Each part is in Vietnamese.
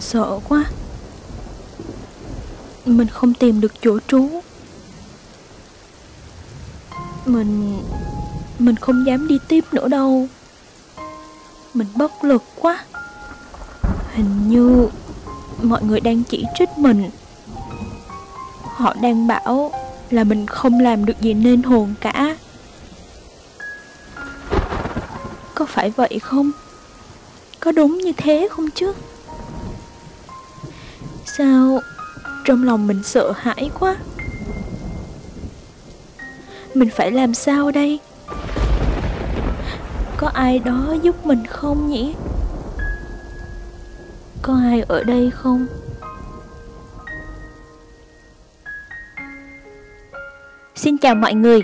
Sợ quá. Mình không tìm được chỗ trú. Mình Mình không dám đi tiếp nữa đâu. Mình bất lực quá. Hình như Mọi người đang chỉ trích mình. Họ đang bảo Là mình không làm được gì nên hồn cả. Có phải vậy không? Có đúng như thế không chứ? Sao trong lòng mình sợ hãi quá Mình phải làm sao đây? Có ai đó giúp mình không nhỉ? Có ai ở đây không? Xin chào mọi người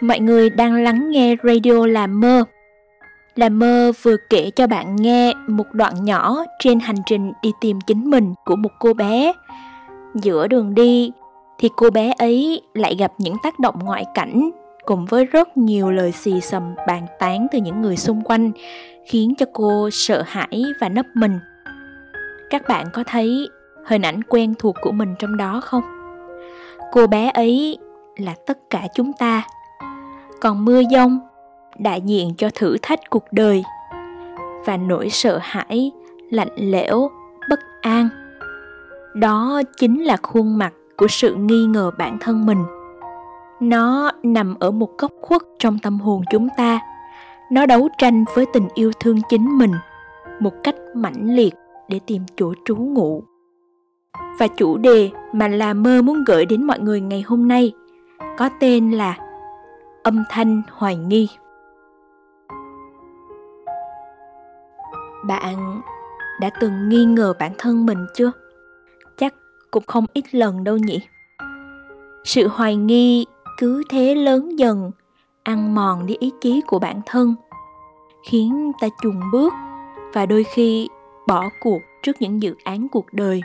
Mọi người đang lắng nghe radio làm mơ là mơ vừa kể cho bạn nghe một đoạn nhỏ trên hành trình đi tìm chính mình của một cô bé. Giữa đường đi thì cô bé ấy lại gặp những tác động ngoại cảnh cùng với rất nhiều lời xì xầm bàn tán từ những người xung quanh, khiến cho cô sợ hãi và nấp mình. Các bạn có thấy hình ảnh quen thuộc của mình trong đó không? Cô bé ấy là tất cả chúng ta. Còn mưa giông đại diện cho thử thách cuộc đời. Và nỗi sợ hãi, lạnh lẽo, bất an, đó chính là khuôn mặt của sự nghi ngờ bản thân mình. Nó nằm ở một góc khuất trong tâm hồn chúng ta. Nó đấu tranh với tình yêu thương chính mình một cách mãnh liệt để tìm chỗ trú ngụ. Và chủ đề mà là mơ muốn gửi đến mọi người ngày hôm nay có tên là âm thanh hoài nghi. Bạn đã từng nghi ngờ bản thân mình chưa? Chắc cũng không ít lần đâu nhỉ. Sự hoài nghi cứ thế lớn dần, ăn mòn đi ý chí của bản thân, khiến ta chùn bước và đôi khi bỏ cuộc trước những dự án cuộc đời.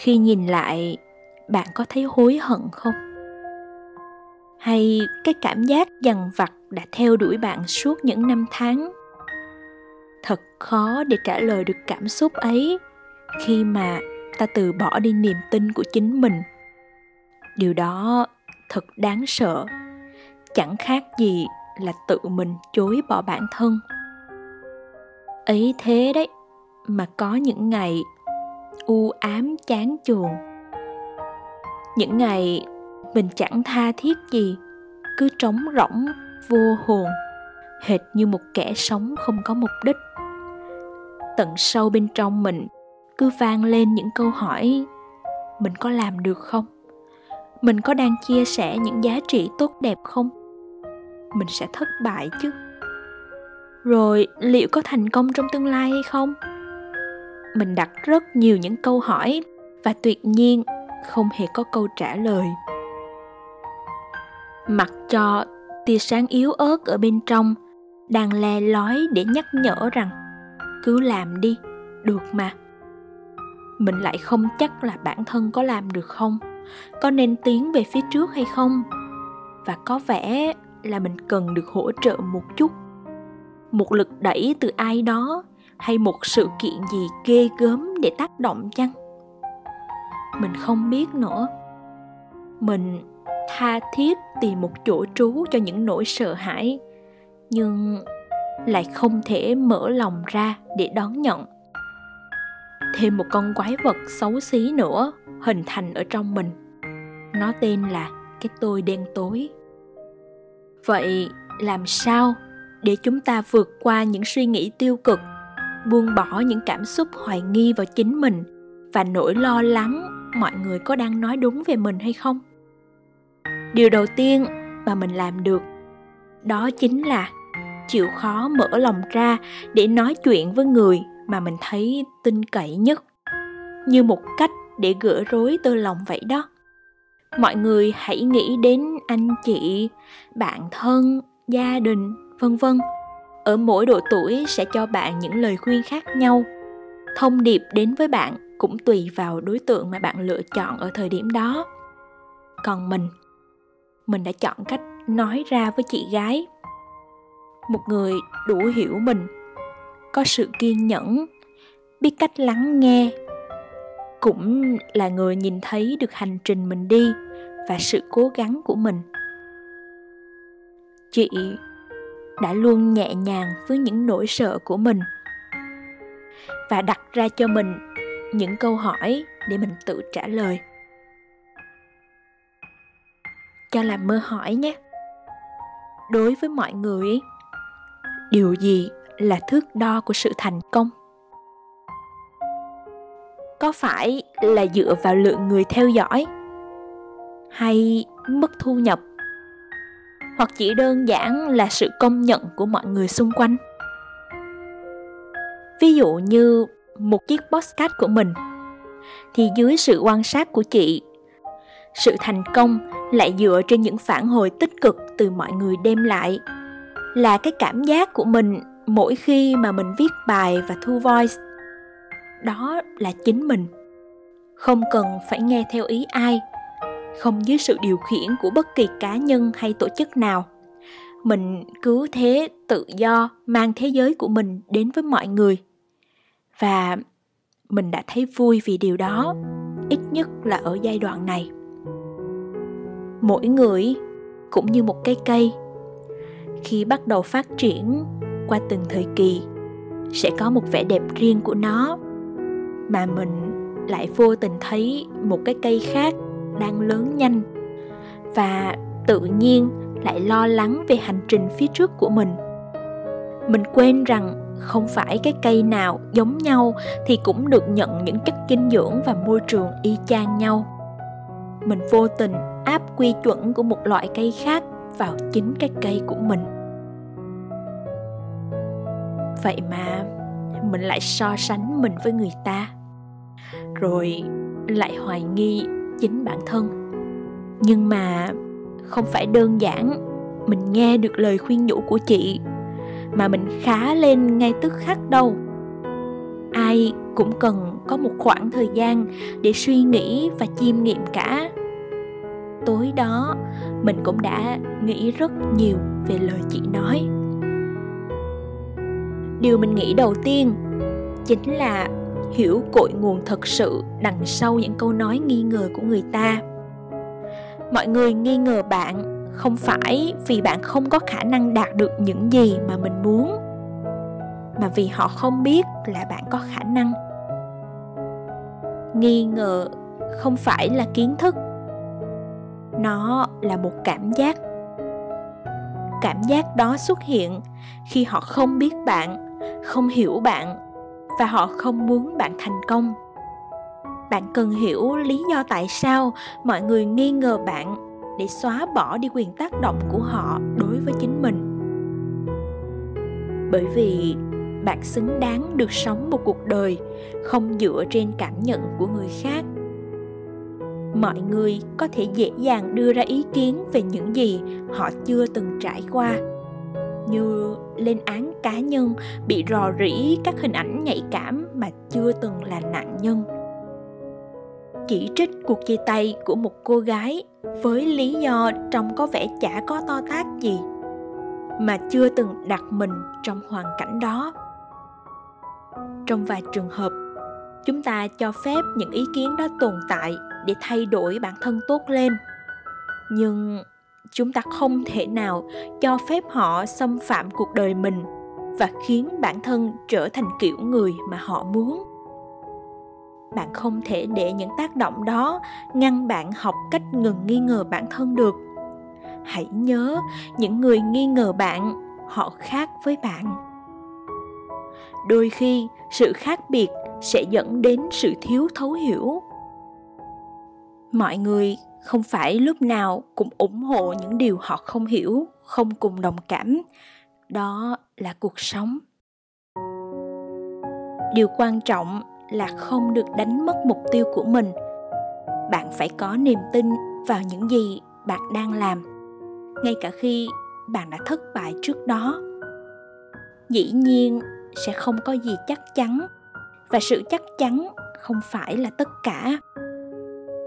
Khi nhìn lại, bạn có thấy hối hận không? Hay cái cảm giác dằn vặt đã theo đuổi bạn suốt những năm tháng? Thật khó để trả lời được cảm xúc ấy khi mà ta từ bỏ đi niềm tin của chính mình. Điều đó thật đáng sợ. Chẳng khác gì là tự mình chối bỏ bản thân. Ấy thế đấy, mà có những ngày u ám chán chường. Những ngày mình chẳng tha thiết gì, cứ trống rỗng, vô hồn, hệt như một kẻ sống không có mục đích tận sâu bên trong mình, cứ vang lên những câu hỏi, mình có làm được không? Mình có đang chia sẻ những giá trị tốt đẹp không? Mình sẽ thất bại chứ? Rồi, liệu có thành công trong tương lai hay không? Mình đặt rất nhiều những câu hỏi và tuyệt nhiên không hề có câu trả lời. Mặc cho tia sáng yếu ớt ở bên trong đang le lói để nhắc nhở rằng cứ làm đi, được mà. Mình lại không chắc là bản thân có làm được không? Có nên tiến về phía trước hay không? Và có vẻ là mình cần được hỗ trợ một chút. Một lực đẩy từ ai đó hay một sự kiện gì ghê gớm để tác động chăng? Mình không biết nữa. Mình tha thiết tìm một chỗ trú cho những nỗi sợ hãi, nhưng lại không thể mở lòng ra để đón nhận. Thêm một con quái vật xấu xí nữa hình thành ở trong mình. Nó tên là cái tôi đen tối. Vậy làm sao để chúng ta vượt qua những suy nghĩ tiêu cực, buông bỏ những cảm xúc hoài nghi vào chính mình và nỗi lo lắng mọi người có đang nói đúng về mình hay không? Điều đầu tiên mà mình làm được, đó chính là chịu khó mở lòng ra để nói chuyện với người mà mình thấy tin cậy nhất. Như một cách để gỡ rối tơ lòng vậy đó. Mọi người hãy nghĩ đến anh chị, bạn thân, gia đình, vân vân. Ở mỗi độ tuổi sẽ cho bạn những lời khuyên khác nhau. Thông điệp đến với bạn cũng tùy vào đối tượng mà bạn lựa chọn ở thời điểm đó. Còn mình mình đã chọn cách nói ra với chị gái một người đủ hiểu mình, có sự kiên nhẫn, biết cách lắng nghe, cũng là người nhìn thấy được hành trình mình đi và sự cố gắng của mình. Chị đã luôn nhẹ nhàng với những nỗi sợ của mình và đặt ra cho mình những câu hỏi để mình tự trả lời. Cho làm mơ hỏi nhé. Đối với mọi người điều gì là thước đo của sự thành công? Có phải là dựa vào lượng người theo dõi? Hay mức thu nhập? Hoặc chỉ đơn giản là sự công nhận của mọi người xung quanh? Ví dụ như một chiếc postcard của mình, thì dưới sự quan sát của chị, sự thành công lại dựa trên những phản hồi tích cực từ mọi người đem lại là cái cảm giác của mình mỗi khi mà mình viết bài và thu voice. Đó là chính mình. Không cần phải nghe theo ý ai, không dưới sự điều khiển của bất kỳ cá nhân hay tổ chức nào. Mình cứ thế tự do mang thế giới của mình đến với mọi người. Và mình đã thấy vui vì điều đó, ít nhất là ở giai đoạn này. Mỗi người, cũng như một cây cây khi bắt đầu phát triển qua từng thời kỳ, sẽ có một vẻ đẹp riêng của nó. Mà mình lại vô tình thấy một cái cây khác đang lớn nhanh và tự nhiên lại lo lắng về hành trình phía trước của mình. Mình quên rằng không phải cái cây nào giống nhau thì cũng được nhận những chất dinh dưỡng và môi trường y chang nhau. Mình vô tình áp quy chuẩn của một loại cây khác vào chính cái cây của mình. Vậy mà mình lại so sánh mình với người ta, rồi lại hoài nghi chính bản thân. Nhưng mà không phải đơn giản mình nghe được lời khuyên nhủ của chị, mà mình khá lên ngay tức khắc đâu. Ai cũng cần có một khoảng thời gian để suy nghĩ và chiêm nghiệm cả. Tối đó, mình cũng đã nghĩ rất nhiều về lời chị nói. Điều mình nghĩ đầu tiên chính là hiểu cội nguồn thật sự đằng sau những câu nói nghi ngờ của người ta. Mọi người nghi ngờ bạn không phải vì bạn không có khả năng đạt được những gì mà mình muốn, mà vì họ không biết là bạn có khả năng. Nghi ngờ không phải là kiến thức, nó là một cảm giác cảm giác đó xuất hiện khi họ không biết bạn, không hiểu bạn và họ không muốn bạn thành công. Bạn cần hiểu lý do tại sao mọi người nghi ngờ bạn để xóa bỏ đi quyền tác động của họ đối với chính mình. Bởi vì bạn xứng đáng được sống một cuộc đời không dựa trên cảm nhận của người khác mọi người có thể dễ dàng đưa ra ý kiến về những gì họ chưa từng trải qua. Như lên án cá nhân, bị rò rỉ các hình ảnh nhạy cảm mà chưa từng là nạn nhân. Chỉ trích cuộc chia tay của một cô gái với lý do trông có vẻ chả có to tác gì, mà chưa từng đặt mình trong hoàn cảnh đó. Trong vài trường hợp, chúng ta cho phép những ý kiến đó tồn tại để thay đổi bản thân tốt lên. Nhưng chúng ta không thể nào cho phép họ xâm phạm cuộc đời mình và khiến bản thân trở thành kiểu người mà họ muốn. Bạn không thể để những tác động đó ngăn bạn học cách ngừng nghi ngờ bản thân được. Hãy nhớ, những người nghi ngờ bạn, họ khác với bạn. Đôi khi, sự khác biệt sẽ dẫn đến sự thiếu thấu hiểu mọi người không phải lúc nào cũng ủng hộ những điều họ không hiểu, không cùng đồng cảm. Đó là cuộc sống. Điều quan trọng là không được đánh mất mục tiêu của mình. Bạn phải có niềm tin vào những gì bạn đang làm, ngay cả khi bạn đã thất bại trước đó. Dĩ nhiên sẽ không có gì chắc chắn, và sự chắc chắn không phải là tất cả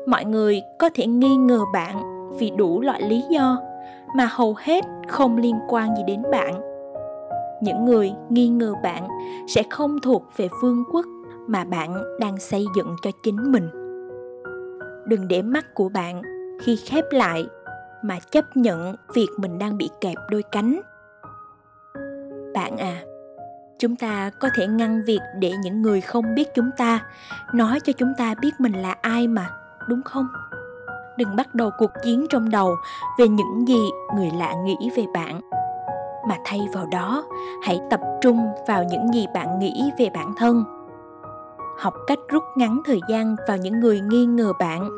mọi người có thể nghi ngờ bạn vì đủ loại lý do mà hầu hết không liên quan gì đến bạn. Những người nghi ngờ bạn sẽ không thuộc về vương quốc mà bạn đang xây dựng cho chính mình. Đừng để mắt của bạn khi khép lại mà chấp nhận việc mình đang bị kẹp đôi cánh. Bạn à chúng ta có thể ngăn việc để những người không biết chúng ta nói cho chúng ta biết mình là ai mà đúng không? Đừng bắt đầu cuộc chiến trong đầu về những gì người lạ nghĩ về bạn. Mà thay vào đó, hãy tập trung vào những gì bạn nghĩ về bản thân. Học cách rút ngắn thời gian vào những người nghi ngờ bạn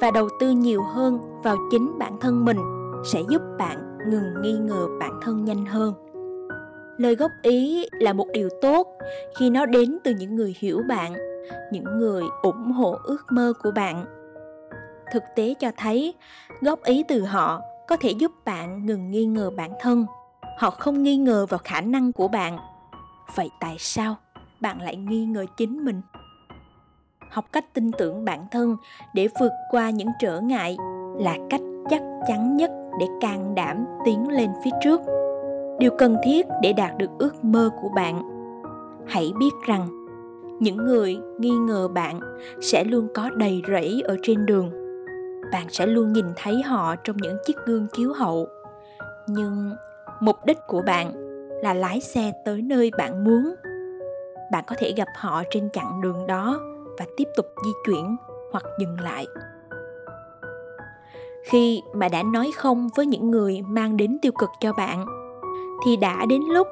và đầu tư nhiều hơn vào chính bản thân mình sẽ giúp bạn ngừng nghi ngờ bản thân nhanh hơn. Lời góp ý là một điều tốt khi nó đến từ những người hiểu bạn, những người ủng hộ ước mơ của bạn thực tế cho thấy, góp ý từ họ có thể giúp bạn ngừng nghi ngờ bản thân. Họ không nghi ngờ vào khả năng của bạn. Vậy tại sao bạn lại nghi ngờ chính mình? Học cách tin tưởng bản thân để vượt qua những trở ngại là cách chắc chắn nhất để can đảm tiến lên phía trước. Điều cần thiết để đạt được ước mơ của bạn. Hãy biết rằng, những người nghi ngờ bạn sẽ luôn có đầy rẫy ở trên đường bạn sẽ luôn nhìn thấy họ trong những chiếc gương chiếu hậu. Nhưng mục đích của bạn là lái xe tới nơi bạn muốn. Bạn có thể gặp họ trên chặng đường đó và tiếp tục di chuyển hoặc dừng lại. Khi mà đã nói không với những người mang đến tiêu cực cho bạn, thì đã đến lúc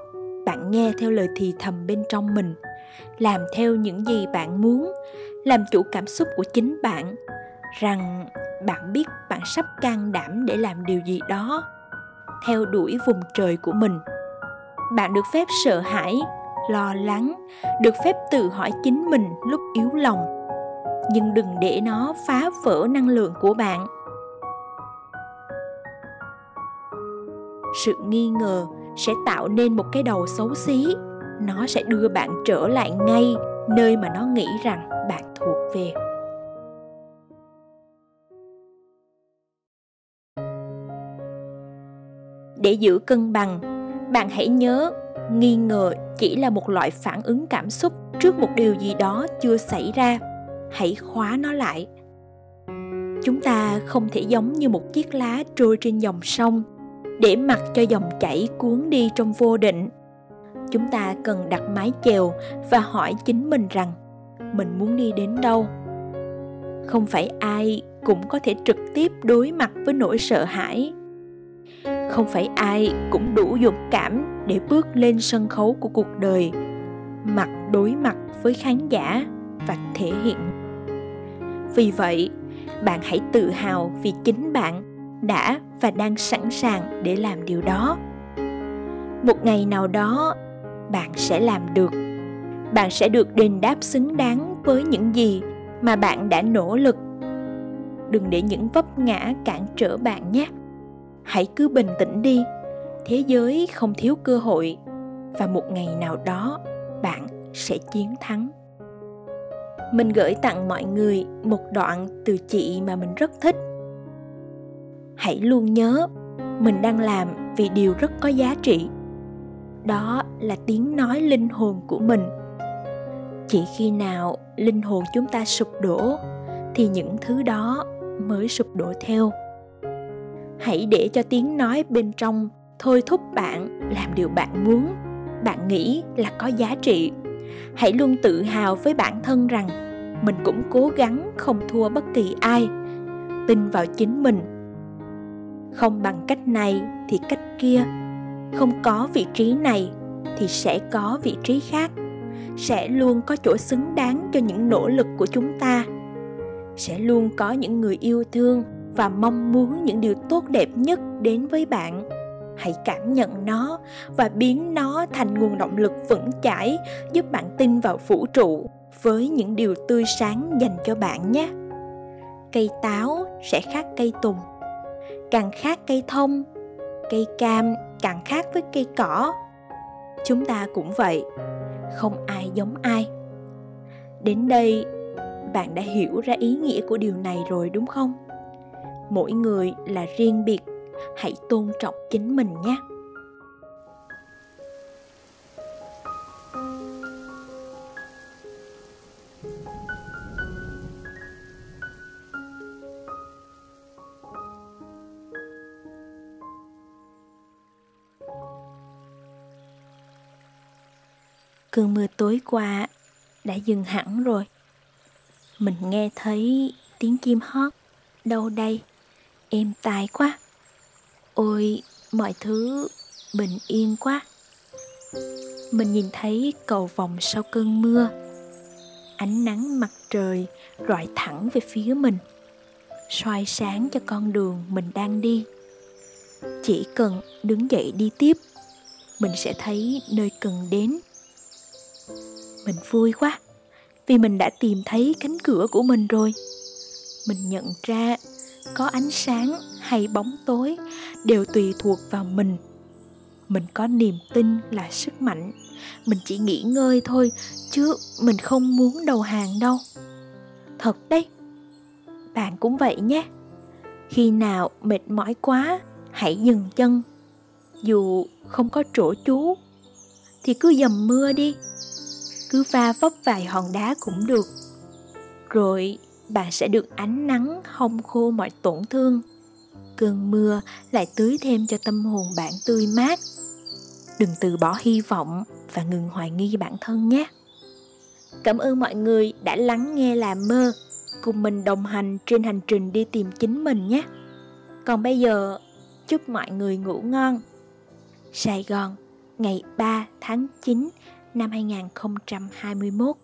bạn nghe theo lời thì thầm bên trong mình, làm theo những gì bạn muốn, làm chủ cảm xúc của chính bạn rằng bạn biết bạn sắp can đảm để làm điều gì đó theo đuổi vùng trời của mình. Bạn được phép sợ hãi, lo lắng, được phép tự hỏi chính mình lúc yếu lòng. Nhưng đừng để nó phá vỡ năng lượng của bạn. Sự nghi ngờ sẽ tạo nên một cái đầu xấu xí. Nó sẽ đưa bạn trở lại ngay nơi mà nó nghĩ rằng bạn thuộc về. Để giữ cân bằng. Bạn hãy nhớ, nghi ngờ chỉ là một loại phản ứng cảm xúc trước một điều gì đó chưa xảy ra. Hãy khóa nó lại. Chúng ta không thể giống như một chiếc lá trôi trên dòng sông, để mặc cho dòng chảy cuốn đi trong vô định. Chúng ta cần đặt mái chèo và hỏi chính mình rằng, mình muốn đi đến đâu? Không phải ai cũng có thể trực tiếp đối mặt với nỗi sợ hãi không phải ai cũng đủ dũng cảm để bước lên sân khấu của cuộc đời. Mặt đối mặt với khán giả và thể hiện. Vì vậy, bạn hãy tự hào vì chính bạn đã và đang sẵn sàng để làm điều đó. Một ngày nào đó, bạn sẽ làm được. Bạn sẽ được đền đáp xứng đáng với những gì mà bạn đã nỗ lực. Đừng để những vấp ngã cản trở bạn nhé hãy cứ bình tĩnh đi. Thế giới không thiếu cơ hội. Và một ngày nào đó, bạn sẽ chiến thắng. Mình gửi tặng mọi người một đoạn từ chị mà mình rất thích. Hãy luôn nhớ, mình đang làm vì điều rất có giá trị. Đó là tiếng nói linh hồn của mình. Chỉ khi nào linh hồn chúng ta sụp đổ, thì những thứ đó mới sụp đổ theo hãy để cho tiếng nói bên trong thôi thúc bạn làm điều bạn muốn. Bạn nghĩ là có giá trị. Hãy luôn tự hào với bản thân rằng mình cũng cố gắng không thua bất kỳ ai. Tin vào chính mình. Không bằng cách này thì cách kia. Không có vị trí này thì sẽ có vị trí khác. Sẽ luôn có chỗ xứng đáng cho những nỗ lực của chúng ta. Sẽ luôn có những người yêu thương và mong muốn những điều tốt đẹp nhất đến với bạn. Hãy cảm nhận nó và biến nó thành nguồn động lực vững chãi, giúp bạn tin vào vũ trụ với những điều tươi sáng dành cho bạn nhé. Cây táo sẽ khác cây tùng, càng khác cây thông. Cây cam càng khác với cây cỏ. Chúng ta cũng vậy, không ai giống ai. Đến đây, bạn đã hiểu ra ý nghĩa của điều này rồi đúng không? mỗi người là riêng biệt. Hãy tôn trọng chính mình nhé. Cơn mưa tối qua đã dừng hẳn rồi. Mình nghe thấy tiếng chim hót đâu đây êm tai quá. Ôi, mọi thứ bình yên quá. Mình nhìn thấy cầu vòng sau cơn mưa. Ánh nắng mặt trời rọi thẳng về phía mình, soi sáng cho con đường mình đang đi. Chỉ cần đứng dậy đi tiếp, mình sẽ thấy nơi cần đến. Mình vui quá, vì mình đã tìm thấy cánh cửa của mình rồi. Mình nhận ra có ánh sáng hay bóng tối đều tùy thuộc vào mình. Mình có niềm tin là sức mạnh. Mình chỉ nghỉ ngơi thôi, chứ mình không muốn đầu hàng đâu. Thật đấy. Bạn cũng vậy nhé. Khi nào mệt mỏi quá, hãy dừng chân. Dù không có chỗ trú, thì cứ dầm mưa đi. Cứ va vấp vài hòn đá cũng được. Rồi bạn sẽ được ánh nắng hong khô mọi tổn thương. Cơn mưa lại tưới thêm cho tâm hồn bạn tươi mát. Đừng từ bỏ hy vọng và ngừng hoài nghi bản thân nhé. Cảm ơn mọi người đã lắng nghe làm mơ, cùng mình đồng hành trên hành trình đi tìm chính mình nhé. Còn bây giờ, chúc mọi người ngủ ngon. Sài Gòn, ngày 3 tháng 9 năm 2021